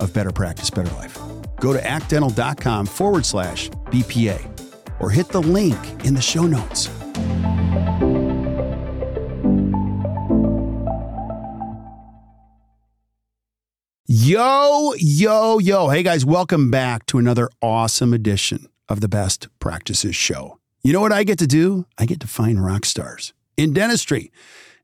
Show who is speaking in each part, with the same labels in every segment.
Speaker 1: of Better Practice, Better Life. Go to actdental.com forward slash BPA or hit the link in the show notes. Yo, yo, yo. Hey guys, welcome back to another awesome edition of the Best Practices Show. You know what I get to do? I get to find rock stars in dentistry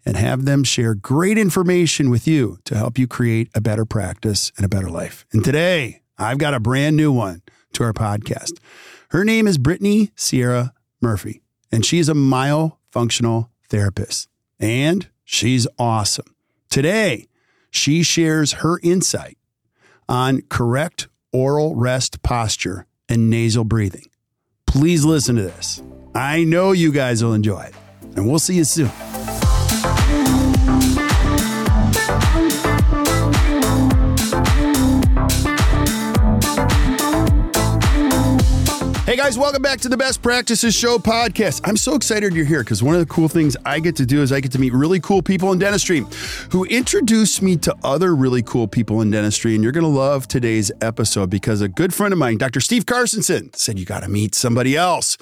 Speaker 1: and have them share great information with you to help you create a better practice and a better life. And today, I've got a brand new one to our podcast. Her name is Brittny Sciarra Murphy, and she's a myofunctional therapist, and she's awesome. Today, she shares her insight on correct oral rest posture and nasal breathing. Please listen to this. I know you guys will enjoy it, and we'll see you soon. Guys, welcome back to the Best Practices Show podcast. I'm so excited you're here because one of the cool things I get to do is I get to meet really cool people in dentistry who introduce me to other really cool people in dentistry. And you're going to love today's episode because a good friend of mine, Dr. Steve Carstensen, said you got to meet somebody else.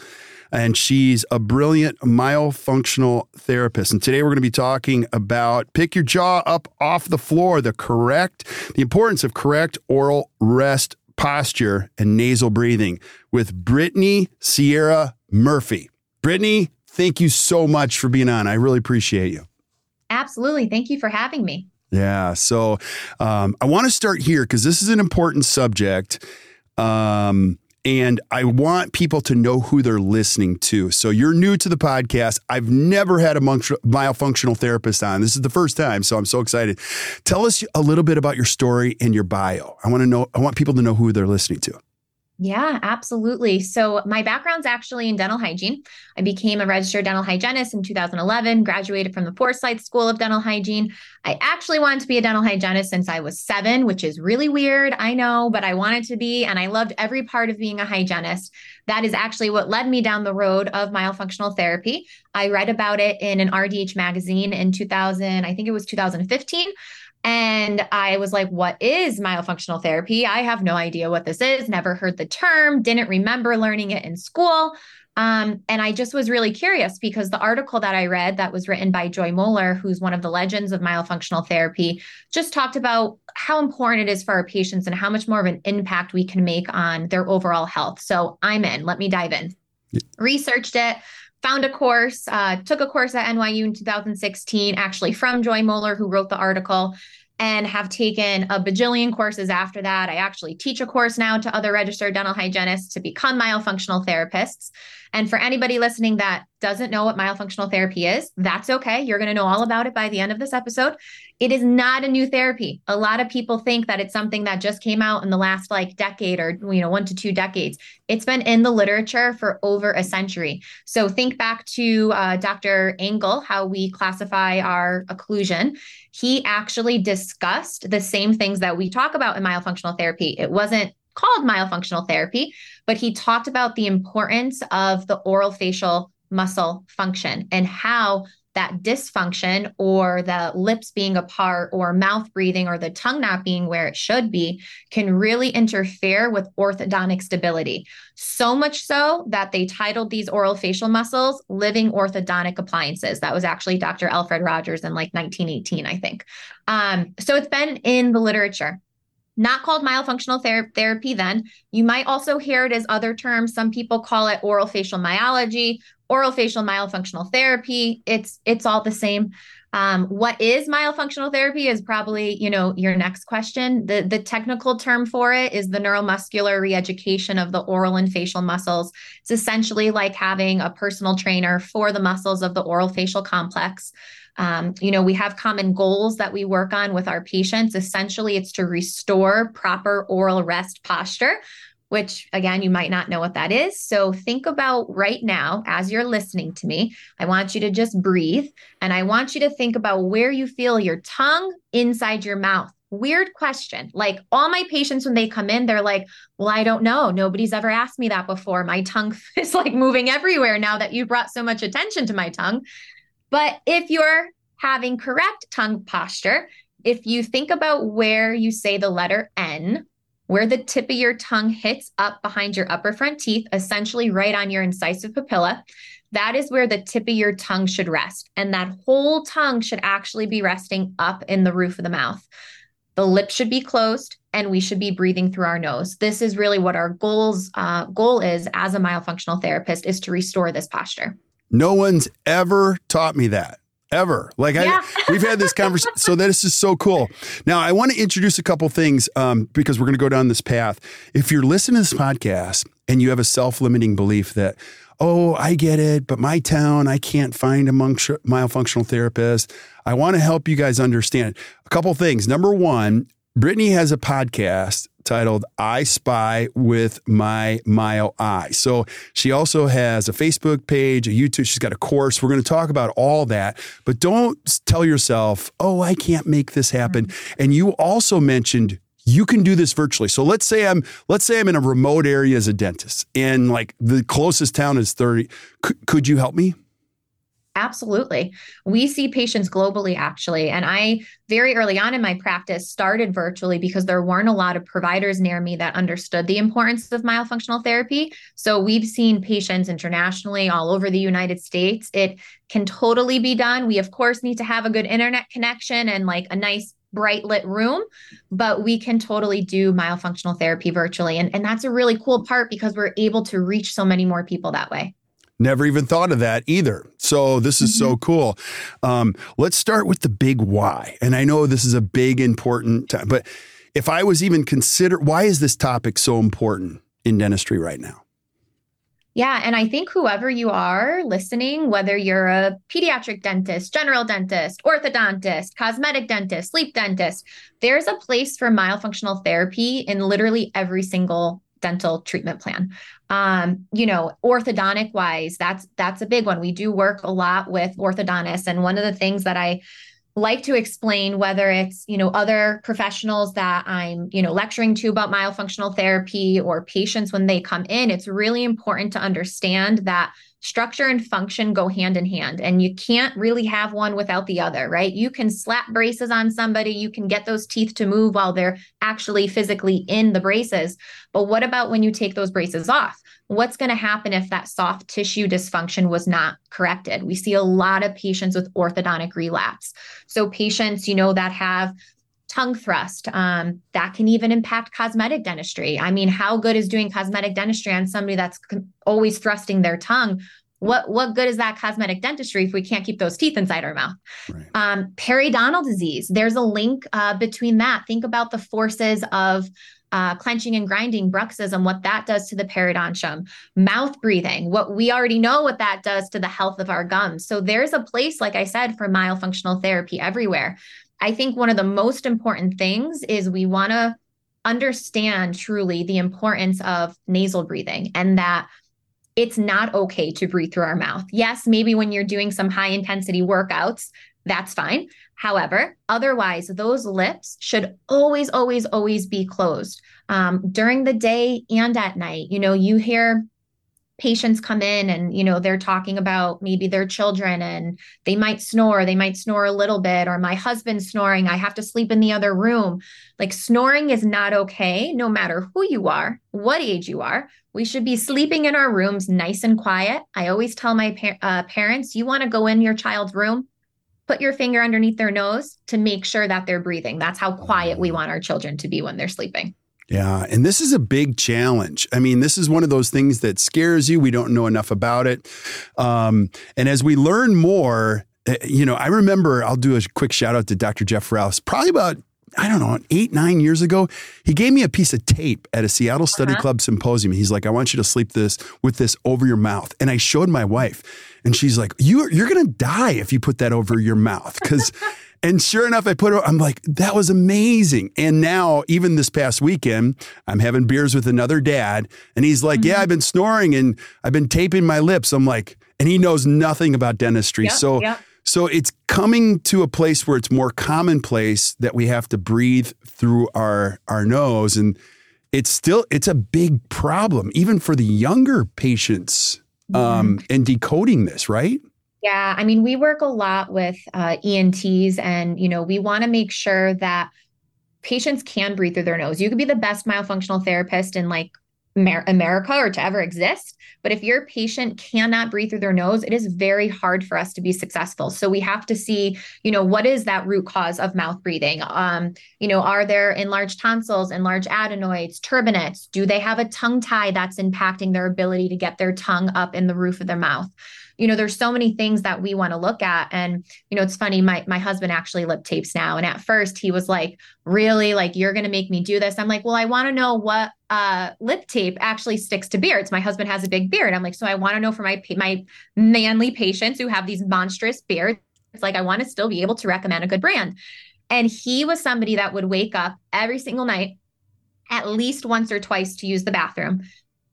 Speaker 1: And she's a brilliant myofunctional therapist. And today we're going to be talking about pick your jaw up off the floor, the correct, the importance of correct oral rest posture and nasal breathing with Brittny Sciarra Murphy. Brittny, thank you so much for being on. I really appreciate you.
Speaker 2: Absolutely. Thank you for having me.
Speaker 1: Yeah. So um, I want to start here because this is an important subject. Um, and I want people to know who they're listening to. So you're new to the podcast. I've never had a myofunctional therapist on. This is the first time, so I'm so excited. Tell us a little bit about your story and your bio. I want to know. I want people to know who they're listening to.
Speaker 2: Yeah, absolutely. So, my background's actually in dental hygiene. I became a registered dental hygienist in 2011, graduated from the Forsyth School of Dental Hygiene. I actually wanted to be a dental hygienist since I was seven, which is really weird. I know, but I wanted to be, and I loved every part of being a hygienist. That is actually what led me down the road of myofunctional therapy. I read about it in an RDH magazine in 2000, I think it was 2015. And I was like, what is myofunctional therapy? I have no idea what this is, never heard the term, didn't remember learning it in school. Um, and I just was really curious because the article that I read that was written by Joy Moeller, who's one of the legends of myofunctional therapy, just talked about how important it is for our patients and how much more of an impact we can make on their overall health. So I'm in. Let me dive in. Researched it, found a course, uh, took a course at NYU in 2016, actually from Joy Moeller, who wrote the article, and have taken a bajillion courses after that. I actually teach a course now to other registered dental hygienists to become myofunctional therapists. And for anybody listening that doesn't know what myofunctional therapy is, that's okay. You're going to know all about it by the end of this episode. It is not a new therapy. A lot of people think that it's something that just came out in the last like decade or you know 1 to 2 decades. It's been in the literature for over a century. So think back to uh, Dr. Angle, how we classify our occlusion. He actually discussed the same things that we talk about in myofunctional therapy. It wasn't called myofunctional therapy, but he talked about the importance of the oral facial muscle function and how that dysfunction or the lips being apart or mouth breathing or the tongue not being where it should be can really interfere with orthodontic stability. So much so that they titled these oral facial muscles living orthodontic appliances. That was actually Dr. Alfred Rogers in like 1918, I think. Um, so it's been in the literature. not called myofunctional ther- therapy then. You might also hear it as other terms. Some people call it oral facial myology, oral facial myofunctional therapy. It's it's all the same. Um, what is myofunctional therapy is probably you know your next question. The the technical term for it is the neuromuscular reeducation of the oral and facial muscles. It's essentially like having a personal trainer for the muscles of the oral facial complex. Um, you know, we have common goals that we work on with our patients. Essentially, it's to restore proper oral rest posture which again, you might not know what that is. So think about right now as you're listening to me. I want you to just breathe and I want you to think about where you feel your tongue inside your mouth. Weird question. Like all my patients, when they come in, they're like, Well, I don't know. Nobody's ever asked me that before. My tongue is like moving everywhere now that you brought so much attention to my tongue. But if you're having correct tongue posture, if you think about where you say the letter N, where the tip of your tongue hits up behind your upper front teeth, essentially right on your incisive papilla, that is where the tip of your tongue should rest. And that whole tongue should actually be resting up in the roof of the mouth. The lips should be closed and we should be breathing through our nose. This is really what our goals uh, goal is as a myofunctional therapist is to restore this posture.
Speaker 1: No one's ever taught me that ever. Like yeah. I, we've had this conversation. so this is so cool. Now I want to introduce a couple things um, because we're going to go down this path. If you're listening to this podcast and you have a self-limiting belief that, oh, I get it, but my town I can't find a myofunctional therapist. I want to help you guys understand a couple things. Number one, Brittny has a podcast titled I Spy with My Myo Eye. So she also has a Facebook page, a YouTube, she's got a course. We're going to talk about all that, but don't tell yourself, oh, I can't make this happen. Mm-hmm. And you also mentioned you can do this virtually. So let's say I'm let's say I'm in a remote area as a dentist and like the closest town is 30. C- could you help me?
Speaker 2: Absolutely. We see patients globally, actually. And I, very early on in my practice, started virtually because there weren't a lot of providers near me that understood the importance of myofunctional therapy. So we've seen patients internationally all over the United States. It can totally be done. We, of course, need to have a good internet connection and like a nice bright lit room, but we can totally do myofunctional therapy virtually. And, and that's a really cool part because we're able to reach so many more people that way.
Speaker 1: Never even thought of that either. So this is mm-hmm. so cool. Um, let's start with the big why. And I know this is a big important time, but if I was even consider, why is this topic so important in dentistry right now?
Speaker 2: Yeah. And I think whoever you are listening, whether you're a pediatric dentist, general dentist, orthodontist, cosmetic dentist, sleep dentist, there's a place for myofunctional therapy in literally every single dental treatment plan. Um, you know, orthodontic wise, that's that's a big one. We do work a lot with orthodontists, and one of the things that I like to explain whether it's you know other professionals that i'm you know lecturing to about myofunctional therapy or patients when they come in it's really important to understand that structure and function go hand in hand and you can't really have one without the other right? You can slap braces on somebody you can get those teeth to move while they're actually physically in the braces but what about when you take those braces off? What's going to happen if that soft tissue dysfunction was not corrected? We see a lot of patients with orthodontic relapse. So patients you know that have tongue thrust. Um, that can even impact cosmetic dentistry. I mean, how good is doing cosmetic dentistry on somebody that's always thrusting their tongue? What what good is that cosmetic dentistry if we can't keep those teeth inside our mouth? Right. Um, periodontal disease. There's a link uh, between that. Think about the forces of uh, clenching and grinding, bruxism, what that does to the periodontium, mouth breathing, what we already know what that does to the health of our gums. So there's a place, like I said, for myofunctional therapy everywhere. I think one of the most important things is we want to understand truly the importance of nasal breathing and that it's not okay to breathe through our mouth. Yes, maybe when you're doing some high intensity workouts, that's fine. However, otherwise, those lips should always, always, always be closed um, during the day and at night. You know, you hear patients come in and you know they're talking about maybe their children and they might snore they might snore a little bit or my husband's snoring i have to sleep in the other room. Like snoring is not okay no matter who you are what age you are. We should be sleeping in our rooms nice and quiet. I always tell my uh, parents you want to go in your child's room? Put your finger underneath their nose to make sure that they're breathing. That's how quiet we want our children to be when they're sleeping.
Speaker 1: Yeah. And this is a big challenge. I mean, this is one of those things that scares you. We don't know enough about it. Um, and as we learn more, eh, you know, I remember I'll do a quick shout out to Dr. Jeff Rouse, probably about I don't know, eight, nine years ago, he gave me a piece of tape at a Seattle Study uh-huh. Club symposium. He's like, I want you to sleep this with this over your mouth. And I showed my wife, and she's like, you, You're going to die if you put that over your mouth. Because And sure enough, I put it, I'm like, that was amazing. And now, even this past weekend, I'm having beers with another dad, and he's like, mm-hmm. Yeah, I've been snoring and I've been taping my lips. I'm like, and he knows nothing about dentistry. Yep, so, yep. so it's coming to a place where it's more commonplace that we have to breathe through our our nose. And it's still it's a big problem, even for the younger patients mm-hmm. um, and decoding this, right?
Speaker 2: Yeah, I mean, we work a lot with uh, ENTs, and you know, we want to make sure that patients can breathe through their nose. You could be the best myofunctional therapist in like America or to ever exist. But if your patient cannot breathe through their nose, it is very hard for us to be successful. So we have to see, you know, what is that root cause of mouth breathing? Um, you know, are there enlarged tonsils, enlarged adenoids, turbinates? Do they have a tongue tie that's impacting their ability to get their tongue up in the roof of their mouth? You know there's so many things that we want to look at. And you know it's funny my my husband actually lip tapes now. And at first he was like really? Like you're going to make me do this? I'm like well i want to know what uh, lip tape actually sticks to beards. My husband has a big beard. I'm like so i want to know for my my manly patients who have these monstrous beards it's like i want to still be able to recommend a good brand. And he was somebody that would wake up every single night at least once or twice to use the bathroom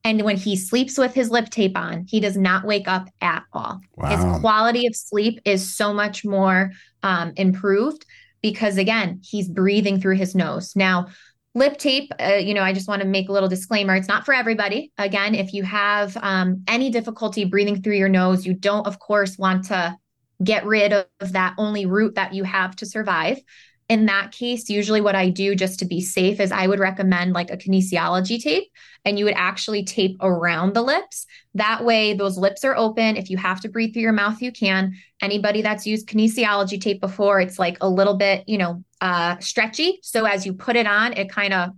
Speaker 2: and when he sleeps with his lip tape on, he does not wake up at all. Wow. His quality of sleep is so much more um, improved because, again, he's breathing through his nose. Now, lip tape, uh, you know, I just want to make a little disclaimer. It's not for everybody. Again, if you have um, any difficulty breathing through your nose, you don't, of course, want to get rid of that only route that you have to survive in that case, usually what I do just to be safe is I would recommend like a kinesiology tape and you would actually tape around the lips. That way, those lips are open. If you have to breathe through your mouth, you can. Anybody that's used kinesiology tape before, it's like a little bit, you know, uh, stretchy. So as you put it on, it kind of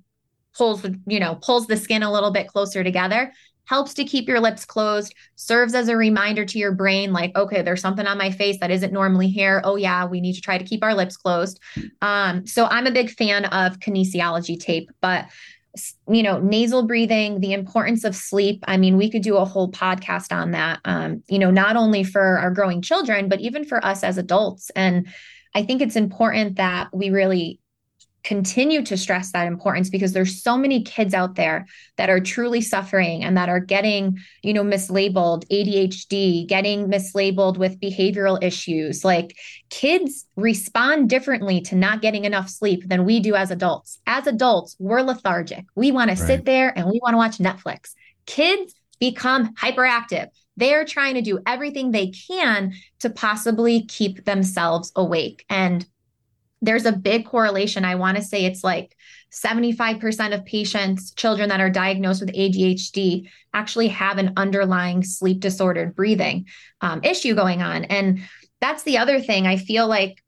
Speaker 2: pulls, you know, pulls the skin a little bit closer together helps to keep your lips closed, serves as a reminder to your brain, like, okay, there's something on my face that isn't normally here. Oh, yeah, we need to try to keep our lips closed. Um, so I'm a big fan of kinesiology tape, but you know nasal breathing the importance of sleep i mean we could do a whole podcast on that um, you know not only for our growing children but even for us as adults and i think it's important that we really continue to stress that importance because there's so many kids out there that are truly suffering and that are getting you know mislabeled ADHD getting mislabeled with behavioral issues. Like kids respond differently to not getting enough sleep than we do as adults. As adults we're lethargic. We want right. to sit there and we want to watch Netflix. Kids become hyperactive. They're trying to do everything they can to possibly keep themselves awake. And there's a big correlation. I want to say it's like 75% of patients, children that are diagnosed with ADHD, actually have an underlying sleep disordered breathing um, issue going on. And that's the other thing. I feel like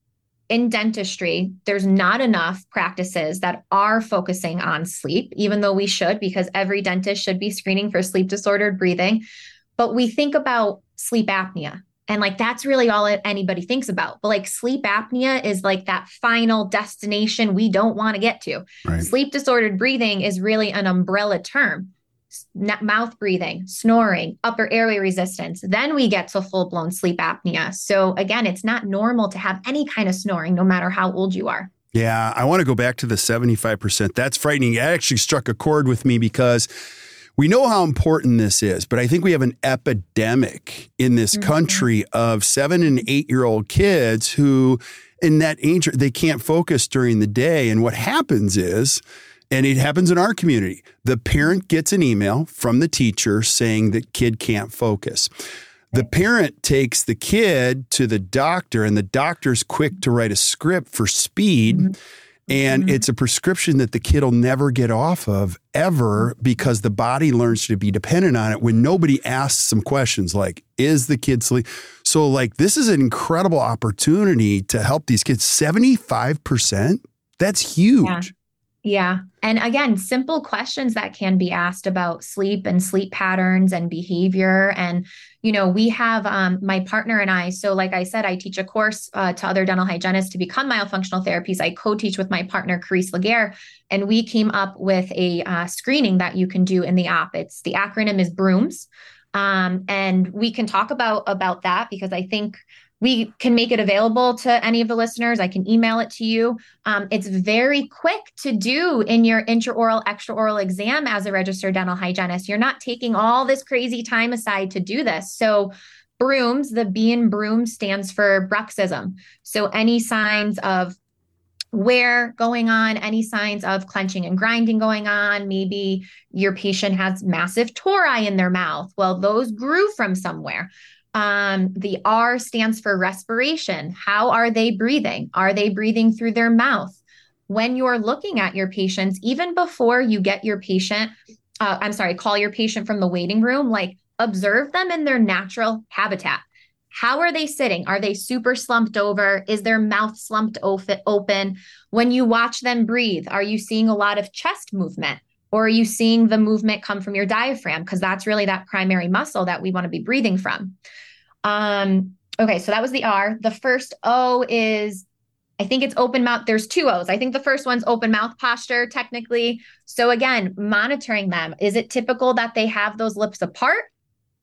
Speaker 2: in dentistry, there's not enough practices that are focusing on sleep, even though we should, because every dentist should be screening for sleep disordered breathing. But we think about sleep apnea and like that's really all anybody thinks about. But like sleep apnea is like that final destination we don't want to get to. Right. Sleep disordered breathing is really an umbrella term. Mouth breathing, snoring, upper airway resistance. Then we get to full blown sleep apnea. So, again, it's not normal to have any kind of snoring, no matter how old you are.
Speaker 1: Yeah, I want to go back to the 75%. That's frightening. It actually struck a chord with me because we know how important this is, but I think we have an epidemic in this mm-hmm. country of seven and eight year old kids who, in that age, they can't focus during the day. And what happens is, and it happens in our community, the parent gets an email from the teacher saying that kid can't focus. The parent takes the kid to the doctor, and the doctor's quick to write a script for speed. Mm-hmm and mm-hmm. it's a prescription that the kid will never get off of ever because the body learns to be dependent on it when nobody asks some questions like, is the kid sleep? So, like, this is an incredible opportunity to help these kids. 75%? That's huge.
Speaker 2: Yeah. Yeah. And again, simple questions that can be asked about sleep and sleep patterns and behavior. And, you know, we have um, my partner and I. So, like I said, I teach a course uh, to other dental hygienists to become myofunctional therapies. I co teach with my partner, Carice Laguerre, and we came up with a uh, screening that you can do in the app. It's the acronym is BROOMS. Um, and we can talk about about that because I think we can make it available to any of the listeners. I can email it to you. Um, it's very quick to do in your intraoral, extraoral exam as a registered dental hygienist. You're not taking all this crazy time aside to do this. So, brooms, the B in broom stands for bruxism. So, any signs of wear going on, any signs of clenching and grinding going on. Maybe your patient has massive tori in their mouth. Well, those grew from somewhere. Um, the R stands for respiration. How are they breathing? Are they breathing through their mouth? When you're looking at your patients, even before you get your patient, uh, I'm sorry, call your patient from the waiting room, like observe them in their natural habitat. How are they sitting? Are they super slumped over? Is their mouth slumped open? When you watch them breathe, are you seeing a lot of chest movement? Or are you seeing the movement come from your diaphragm? Because that's really that primary muscle that we want to be breathing from. Um, okay, so that was the R. The first O is, I think it's open mouth. There's two O's. I think the first one's open mouth posture, technically. So again, monitoring them. Is it typical that they have those lips apart?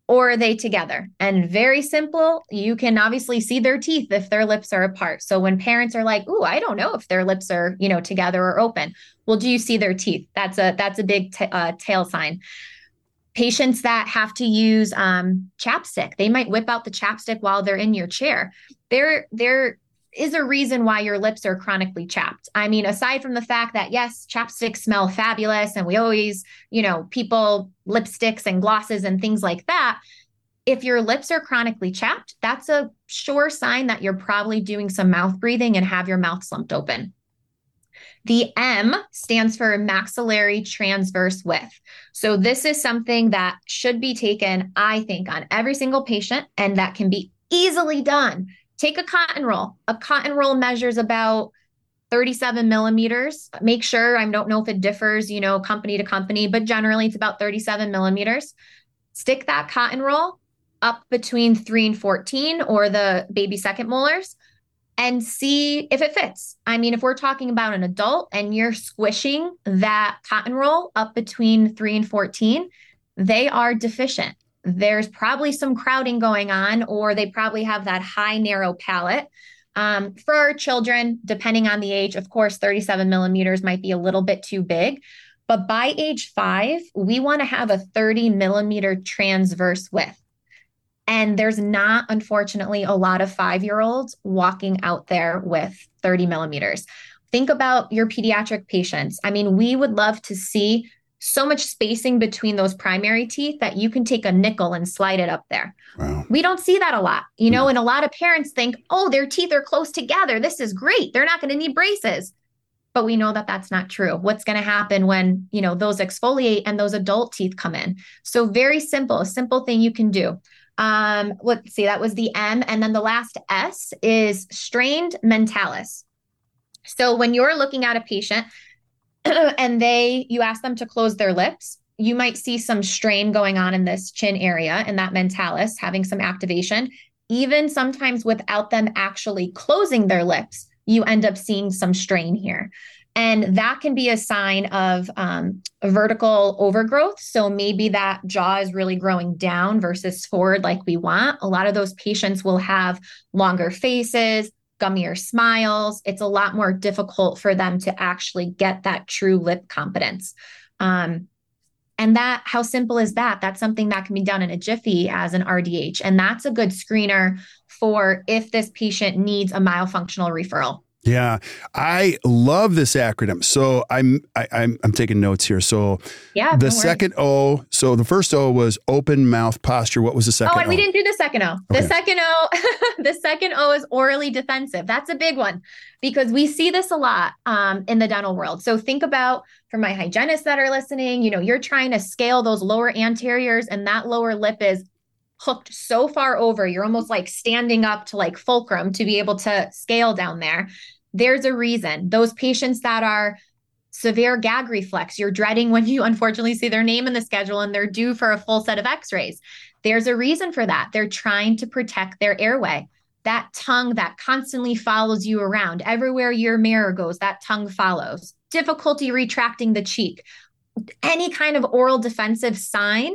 Speaker 2: Or are they together? And very simple, you can obviously see their teeth if their lips are apart. So when parents are like, "Ooh, I don't know if their lips are, you know, together or open." Well, do you see their teeth? That's a that's a big t- uh, tail sign. Patients that have to use um, chapstick, they might whip out the chapstick while they're in your chair. They're they're is a reason why your lips are chronically chapped. I mean, aside from the fact that yes, chapsticks smell fabulous and we always, you know, people lipsticks and glosses and things like that. If your lips are chronically chapped, that's a sure sign that you're probably doing some mouth breathing and have your mouth slumped open. The M stands for maxillary transverse width. So, this is something that should be taken, I think, on every single patient, and that can be easily done take a cotton roll. A cotton roll measures about 37 millimeters. Make sure, I don't know if it differs, you know, company to company, but generally it's about 37 millimeters. Stick that cotton roll up between three and 14 or the baby second molars and see if it fits. I mean, if we're talking about an adult and you're squishing that cotton roll up between three and 14, they are deficient there's probably some crowding going on, or they probably have that high, narrow palate. Um, for our children, depending on the age, of course, 37 millimeters might be a little bit too big. But by age five, we want to have a 30 millimeter transverse width. And there's not, unfortunately, a lot of five year olds walking out there with 30 millimeters. Think about your pediatric patients. I mean, we would love to see so much spacing between those primary teeth that you can take a nickel and slide it up there. Wow. We don't see that a lot, you know, yeah. and a lot of parents think, oh, their teeth are close together. This is great. They're not going to need braces. But we know that that's not true. What's going to happen when, you know, those exfoliate and those adult teeth come in? So, very simple, a simple thing you can do. Um, let's see, that was the M. And then the last S is strained mentalis. So, when you're looking at a patient, and they you ask them to close their lips you might see some strain going on in this chin area and that mentalis having some activation even sometimes without them actually closing their lips you end up seeing some strain here and that can be a sign of um, vertical overgrowth. So maybe that jaw is really growing down versus forward like we want. A lot of those patients will have longer faces, gummier smiles. It's a lot more difficult for them to actually get that true lip competence. Um, and that, how simple is that? That's something that can be done in a jiffy as an RDH. And that's a good screener for if this patient needs a myofunctional referral.
Speaker 1: Yeah, I love this acronym. So I'm I, am i I'm taking notes here. So
Speaker 2: yeah,
Speaker 1: the second O. So the first O was open mouth posture. What was the second?
Speaker 2: Oh, and o? we didn't do the second O. Okay. The second O, the second O is orally defensive. That's a big one because we see this a lot um, in the dental world. So think about for my hygienists that are listening. You know, you're trying to scale those lower anteriors, and that lower lip is hooked so far over, you're almost like standing up to like fulcrum to be able to scale down there. There's a reason. Those patients that are severe gag reflex, you're dreading when you unfortunately see their name in the schedule and they're due for a full set of x rays. There's a reason for that. They're trying to protect their airway. That tongue that constantly follows you around, everywhere your mirror goes, that tongue follows. Difficulty retracting the cheek, any kind of oral defensive sign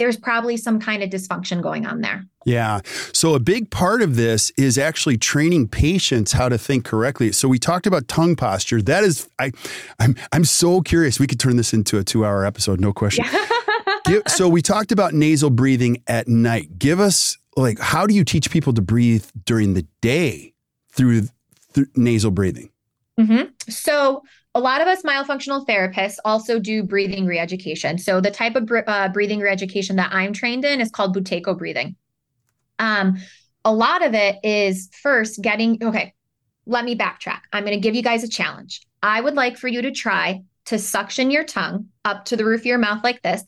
Speaker 2: there's probably some kind of dysfunction going on there.
Speaker 1: Yeah. So a big part of this is actually training patients how to think correctly. So we talked about tongue posture. That is I I'm I'm so curious. We could turn this into a 2-hour episode, no question. Yeah. Give, so we talked about nasal breathing at night. Give us like how do you teach people to breathe during the day through, through nasal breathing?
Speaker 2: Mm-hmm. So a lot of us myofunctional therapists also do breathing reeducation. So the type of uh, breathing reeducation that I'm trained in is called Buteyko breathing. Um, a lot of it is first getting okay. Let me backtrack. I'm going to give you guys a challenge. I would like for you to try to suction your tongue up to the roof of your mouth like this.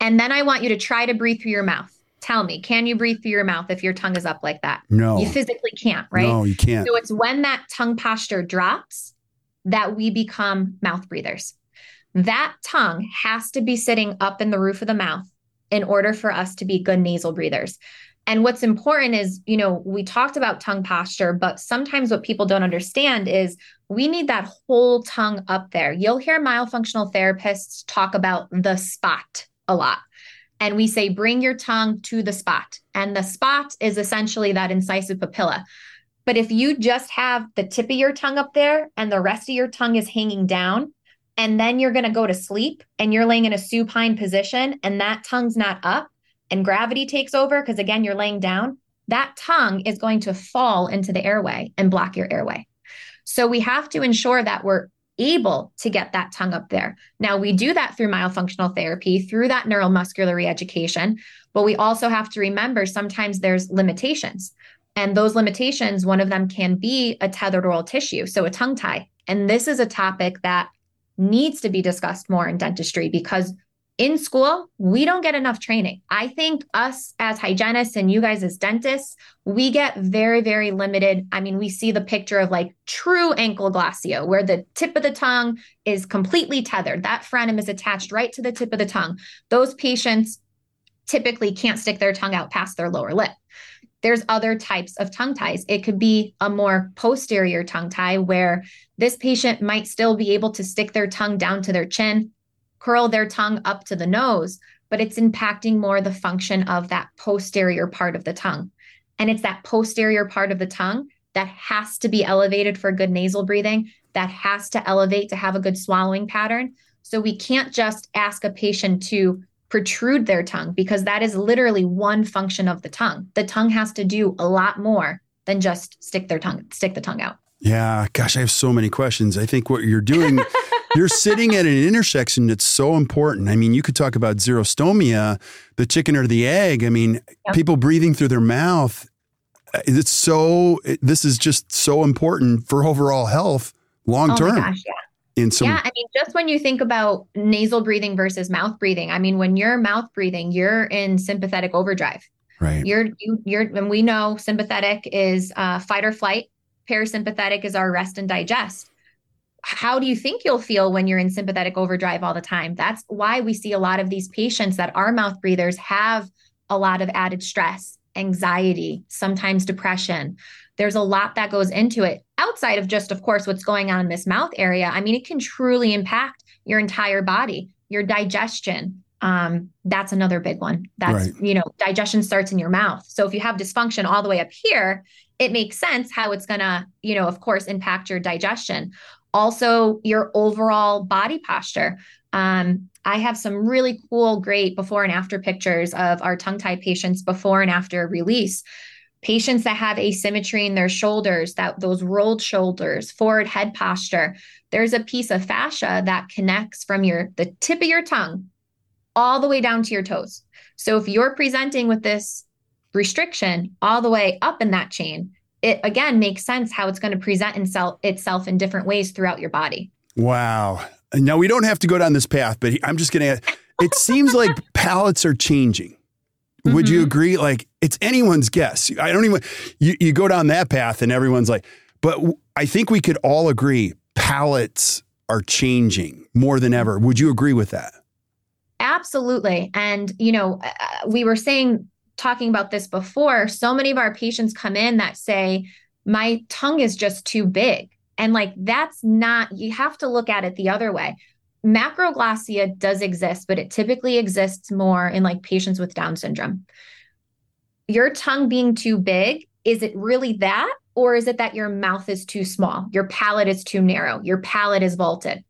Speaker 2: And then I want you to try to breathe through your mouth. Tell me, can you breathe through your mouth if your tongue is up like that?
Speaker 1: No.
Speaker 2: You physically can't, right?
Speaker 1: No, you can't.
Speaker 2: So it's when that tongue posture drops that we become mouth breathers. That tongue has to be sitting up in the roof of the mouth in order for us to be good nasal breathers. And what's important is, you know, we talked about tongue posture, but sometimes what people don't understand is we need that whole tongue up there. You'll hear myofunctional therapists talk about the spot a lot and we say bring your tongue to the spot. And the spot is essentially that incisive papilla. But if you just have the tip of your tongue up there and the rest of your tongue is hanging down, and then you're going to go to sleep and you're laying in a supine position and that tongue's not up and gravity takes over because again you're laying down, that tongue is going to fall into the airway and block your airway. So we have to ensure that we're able to get that tongue up there. Now, we do that through myofunctional therapy, through that neuromuscular reeducation, but we also have to remember sometimes there's limitations. And those limitations, one of them can be a tethered oral tissue, so a tongue tie. And this is a topic that needs to be discussed more in dentistry because in school, we don't get enough training. I think us as hygienists and you guys as dentists, we get very, very limited. I mean, we see the picture of like true ankle ankylosing, where the tip of the tongue is completely tethered. That frenum is attached right to the tip of the tongue. Those patients typically can't stick their tongue out past their lower lip. There's other types of tongue ties. It could be a more posterior tongue tie where this patient might still be able to stick their tongue down to their chin, curl their tongue up to the nose, but it's impacting more the function of that posterior part of the tongue. And it's that posterior part of the tongue that has to be elevated for good nasal breathing, that has to elevate to have a good swallowing pattern. So we can't just ask a patient to protrude their tongue because that is literally one function of the tongue. The tongue has to do a lot more than just stick their tongue, stick the tongue out.
Speaker 1: Yeah, gosh, I have so many questions. I think what you're doing you're sitting at an intersection that's so important. I mean, you could talk about xerostomia, the chicken or the egg. I mean, yep. people breathing through their mouth. Uh, it's so, it, this is just so important for overall health long term. Oh gosh,
Speaker 2: yeah. Some, yeah, I mean, just when you think about nasal breathing versus mouth breathing, I mean, when you're mouth breathing, you're in sympathetic overdrive.
Speaker 1: Right.
Speaker 2: You're you you're and we know sympathetic is uh, fight or flight. Parasympathetic is our rest and digest how do you think you'll feel when you're in sympathetic overdrive all the time? That's why we see a lot of these patients that are mouth breathers have a lot of added stress, anxiety, sometimes depression. There's a lot that goes into it outside of just, of course, what's going on in this mouth area. I mean, it can truly impact your entire body, your digestion. Um, that's another big one. That's, right. you know, digestion starts in your mouth. So if you have dysfunction all the way up here, it makes sense how it's going to, you know, of course, impact your digestion also your overall body posture. Um, I have some really cool, great before and after pictures of our tongue tie patients before and after release. Patients that have asymmetry in their shoulders, that those rolled shoulders, forward head posture. There's a piece of fascia that connects from your the tip of your tongue all the way down to your toes. So if you're presenting with this restriction all the way up in that chain, it again makes sense how it's going to present itself itself in different ways throughout your body.
Speaker 1: Wow. Now we don't have to go down this path, but I'm just going to it seems like palates are changing. Would mm-hmm. you agree? Like it's anyone's guess. I don't even, you, you go down that path and everyone's like, but I think we could all agree palates are changing more than ever. Would you agree with that?
Speaker 2: Absolutely. And, you know, uh, we were saying, talking about this before, so many of our patients come in that say, my tongue is just too big. And like, that's not, you have to look at it the other way. Macroglossia does exist, but it typically exists more in like patients with Down syndrome. Your tongue being too big, is it really that? Or is it that your mouth is too small? Your palate is too narrow? Your palate is vaulted?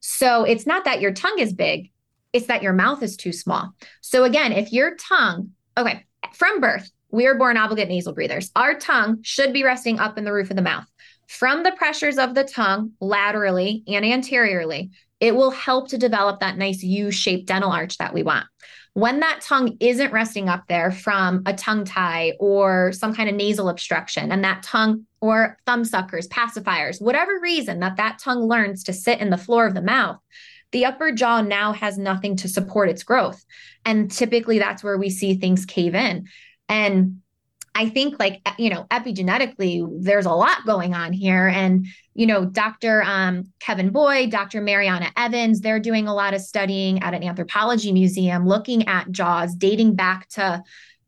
Speaker 2: So it's not that your tongue is big, it's that your mouth is too small. So again, if your tongue, okay, from birth, we are born obligate nasal breathers. Our tongue should be resting up in the roof of the mouth. From the pressures of the tongue laterally and anteriorly, it will help to develop that nice U shaped dental arch that we want. When that tongue isn't resting up there from a tongue tie or some kind of nasal obstruction, and that tongue or thumb suckers, pacifiers, whatever reason that that tongue learns to sit in the floor of the mouth, the upper jaw now has nothing to support its growth. And typically that's where we see things cave in. And I think like you know epigenetically there's a lot going on here and you know Dr. Um, Kevin Boyd, Dr. Mariana Evans they're doing a lot of studying at an anthropology museum looking at jaws dating back to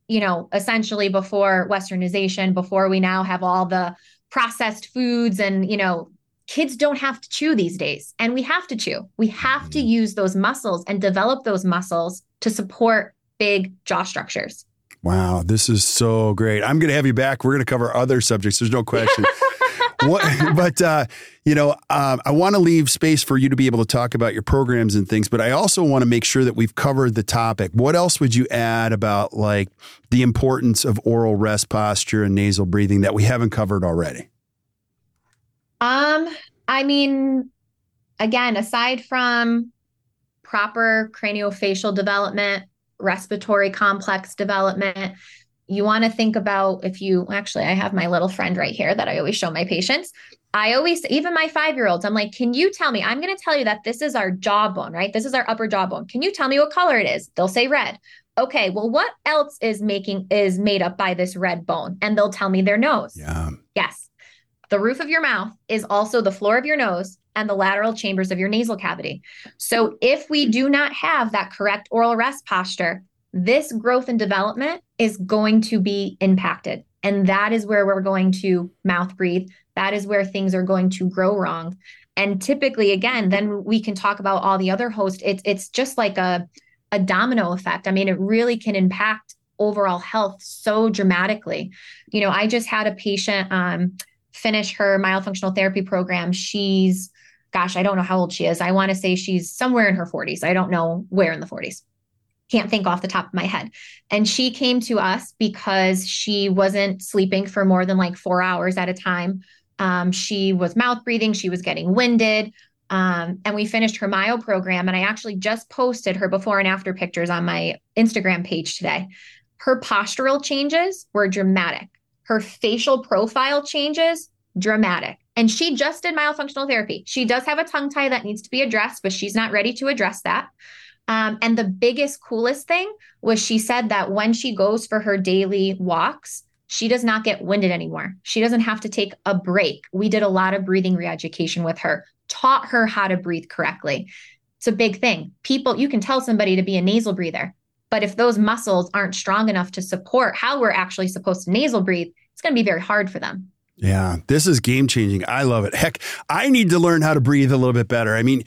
Speaker 2: you know essentially before westernization before we now have all the processed foods and you know kids don't have to chew these days and we have to chew we have to mm-hmm. use those muscles and develop those muscles to support big jaw structures
Speaker 1: Wow, this is so great. I'm going to have you back. We're going to cover other subjects. There's no question. what, but uh, you know, um, I want to leave space for you to be able to talk about your programs and things. But I also want to make sure that we've covered the topic. What else would you add about like the importance of oral rest posture and nasal breathing that we haven't covered already?
Speaker 2: Um, I mean, again, aside from proper craniofacial development, respiratory complex development. You want to think about if you actually, I have my little friend right here that I always show my patients. I always, even my five year olds, I'm like, can you tell me? I'm going to tell you that this is our jawbone, right? This is our upper jawbone. Can you tell me what color it is? They'll say red. Okay, well, what else is making is made up by this red bone? And they'll tell me their nose.
Speaker 1: Yeah.
Speaker 2: Yes. The roof of your mouth is also the floor of your nose and the lateral chambers of your nasal cavity. So if we do not have that correct oral rest posture, this growth and development is going to be impacted. And that is where we're going to mouth breathe. That is where things are going to grow wrong. And typically, again, then we can talk about all the other hosts. It's it's just like a a domino effect. I mean, it really can impact overall health so dramatically. You know, I just had a patient um, finish her myofunctional therapy program. She's gosh, I don't know how old she is. I want to say she's somewhere in her 40s. I don't know where in the 40s. Can't think off the top of my head. And she came to us because she wasn't sleeping for more than like four hours at a time. Um, she was mouth breathing, she was getting winded. Um, and we finished her myo program. And I actually just posted her before and after pictures on my Instagram page today. Her postural changes were dramatic. Her facial profile changes, dramatic. And she just did myofunctional therapy. She does have a tongue tie that needs to be addressed, but she's not ready to address that. Um, and the biggest, coolest thing was she said that when she goes for her daily walks, she does not get winded anymore. She doesn't have to take a break. We did a lot of breathing reeducation with her, taught her how to breathe correctly. It's a big thing. People, you can tell somebody to be a nasal breather, but if those muscles aren't strong enough to support how we're actually supposed to nasal breathe, it's going to be very hard for them.
Speaker 1: Yeah, this is game changing. I love it. Heck, I need to learn how to breathe a little bit better. I mean,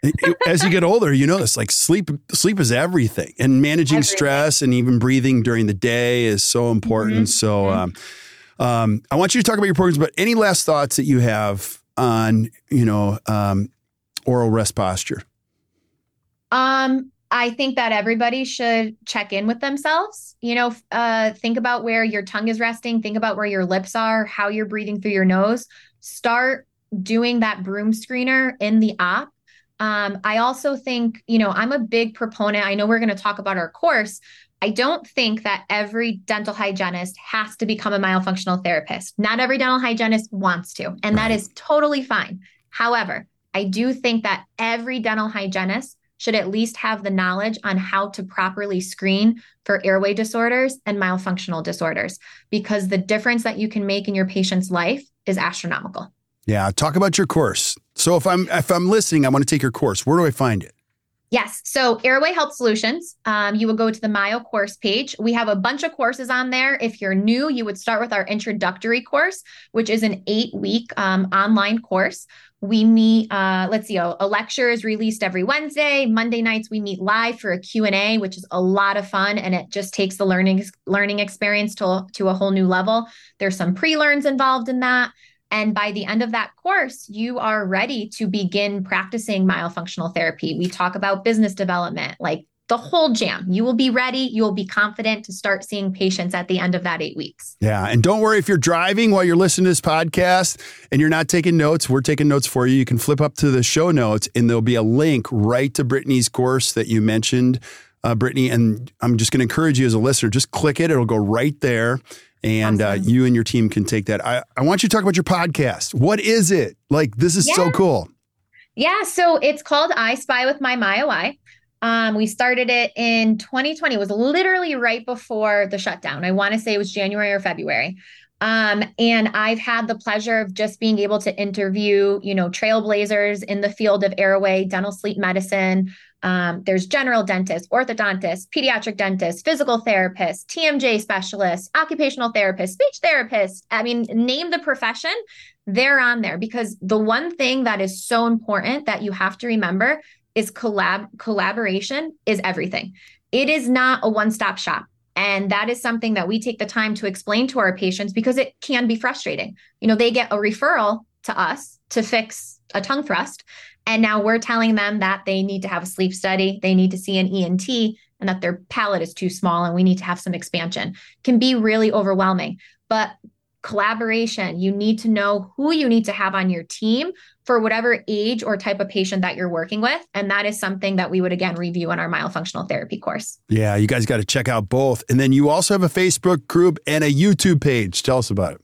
Speaker 1: as you get older, you know this like sleep sleep is everything. And managing everything. stress and even breathing during the day is so important. Mm-hmm. So mm-hmm. Um, um, I want you to talk about your programs, but any last thoughts that you have on, you know, um, oral rest posture?
Speaker 2: Um, I think that everybody should check in with themselves. You know, uh, think about where your tongue is resting, think about where your lips are, how you're breathing through your nose. Start doing that broom screener in the app. Um, I also think, you know, I'm a big proponent. I know we're going to talk about our course. I don't think that every dental hygienist has to become a myofunctional therapist. Not every dental hygienist wants to, and that is totally fine. However, I do think that every dental hygienist should at least have the knowledge on how to properly screen for airway disorders and myofunctional disorders because the difference that you can make in your patient's life is astronomical.
Speaker 1: Yeah, talk about your course. So if I'm if I'm listening, I want to take your course. Where do I find it?
Speaker 2: Yes. So Airway Health Solutions, um, you will go to the Myo course page. We have a bunch of courses on there. If you're new, you would start with our introductory course, which is an eight week um, online course. We meet, uh, let's see, a, a, lecture is released every Wednesday. Monday nights, we meet live for a Q&A, which is a lot of fun. And it just takes the learning, learning experience to, to a whole new level. There's some pre-learns involved in that. And by the end of that course, you are ready to begin practicing myofunctional therapy. We talk about business development, like the whole jam. You will be ready. You will be confident to start seeing patients at the end of that eight weeks.
Speaker 1: Yeah. And don't worry if you're driving while you're listening to this podcast and you're not taking notes, we're taking notes for you. You can flip up to the show notes and there'll be a link right to Brittny's course that you mentioned, uh, Brittny. And I'm just going to encourage you as a listener, just click it. It'll go right there and awesome. uh, you and your team can take that. I, I want you to talk about your podcast. What is it? Like, this is yeah. so cool.
Speaker 2: Yeah, so it's called I Spy with My MyoEye. Um, we started it in 2020. It was literally right before the shutdown. I want to say it was January or February. Um, and I've had the pleasure of just being able to interview, you know, trailblazers in the field of airway, dental sleep medicine, um, there's general dentists, orthodontists, pediatric dentists, physical therapists, TMJ specialists, occupational therapists, speech therapists. I mean, name the profession, they're on there because the one thing that is so important that you have to remember is collab collaboration is everything. It is not a one-stop shop. And that is something that we take the time to explain to our patients because it can be frustrating. You know, they get a referral to us to fix a tongue thrust and now we're telling them that they need to have a sleep study, they need to see an ENT, and that their palate is too small and we need to have some expansion. Can be really overwhelming. But collaboration, you need to know who you need to have on your team for whatever age or type of patient that you're working with. And that is something that we would again review in our myofunctional therapy course.
Speaker 1: Yeah, you guys got to check out both. And then you also have a Facebook group and a YouTube page. Tell us about it.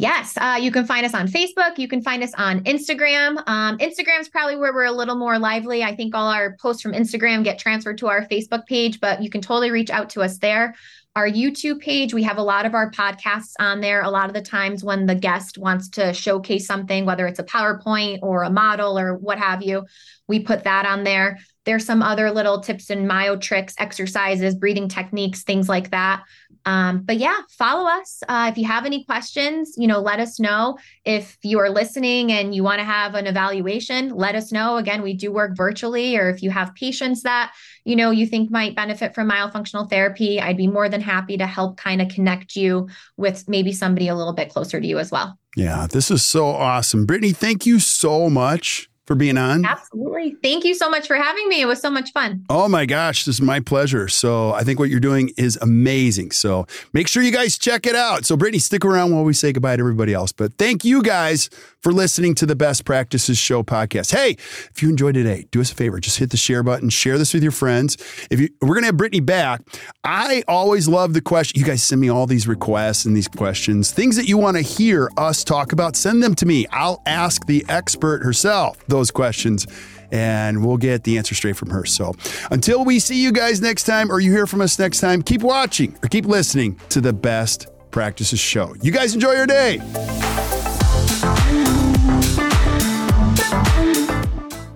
Speaker 2: Yes, uh, you can find us on Facebook. You can find us on Instagram. Um, Instagram is probably where we're a little more lively. I think all our posts from Instagram get transferred to our Facebook page, but you can totally reach out to us there. Our YouTube page, we have a lot of our podcasts on there. A lot of the times when the guest wants to showcase something, whether it's a PowerPoint or a model or what have you, we put that on there. There's some other little tips and myo tricks, exercises, breathing techniques, things like that. Um, but yeah, follow us. Uh, if you have any questions, you know, let us know. If you are listening and you want to have an evaluation, let us know. Again, we do work virtually, or if you have patients that, you know, you think might benefit from myofunctional therapy, I'd be more than happy to help kind of connect you with maybe somebody a little bit closer to you as well.
Speaker 1: Yeah, this is so awesome. Brittny, thank you so much for being on.
Speaker 2: Absolutely. Thank you so much for having me. It was so much fun.
Speaker 1: Oh my gosh, this is my pleasure. So I think what you're doing is amazing. So make sure you guys check it out. So Brittny, stick around while we say goodbye to everybody else. But thank you guys for listening to the Best Practices Show podcast. Hey, if you enjoyed today, do us a favor, just hit the share button, share this with your friends. If you we're gonna have Brittny back. I always love the question. You guys send me all these requests and these questions, things that you want to hear us talk about. Send them to me. I'll ask the expert herself those questions and we'll get the answer straight from her. So until we see you guys next time or you hear from us next time, keep watching or keep listening to the Best Practices Show. You guys enjoy your day.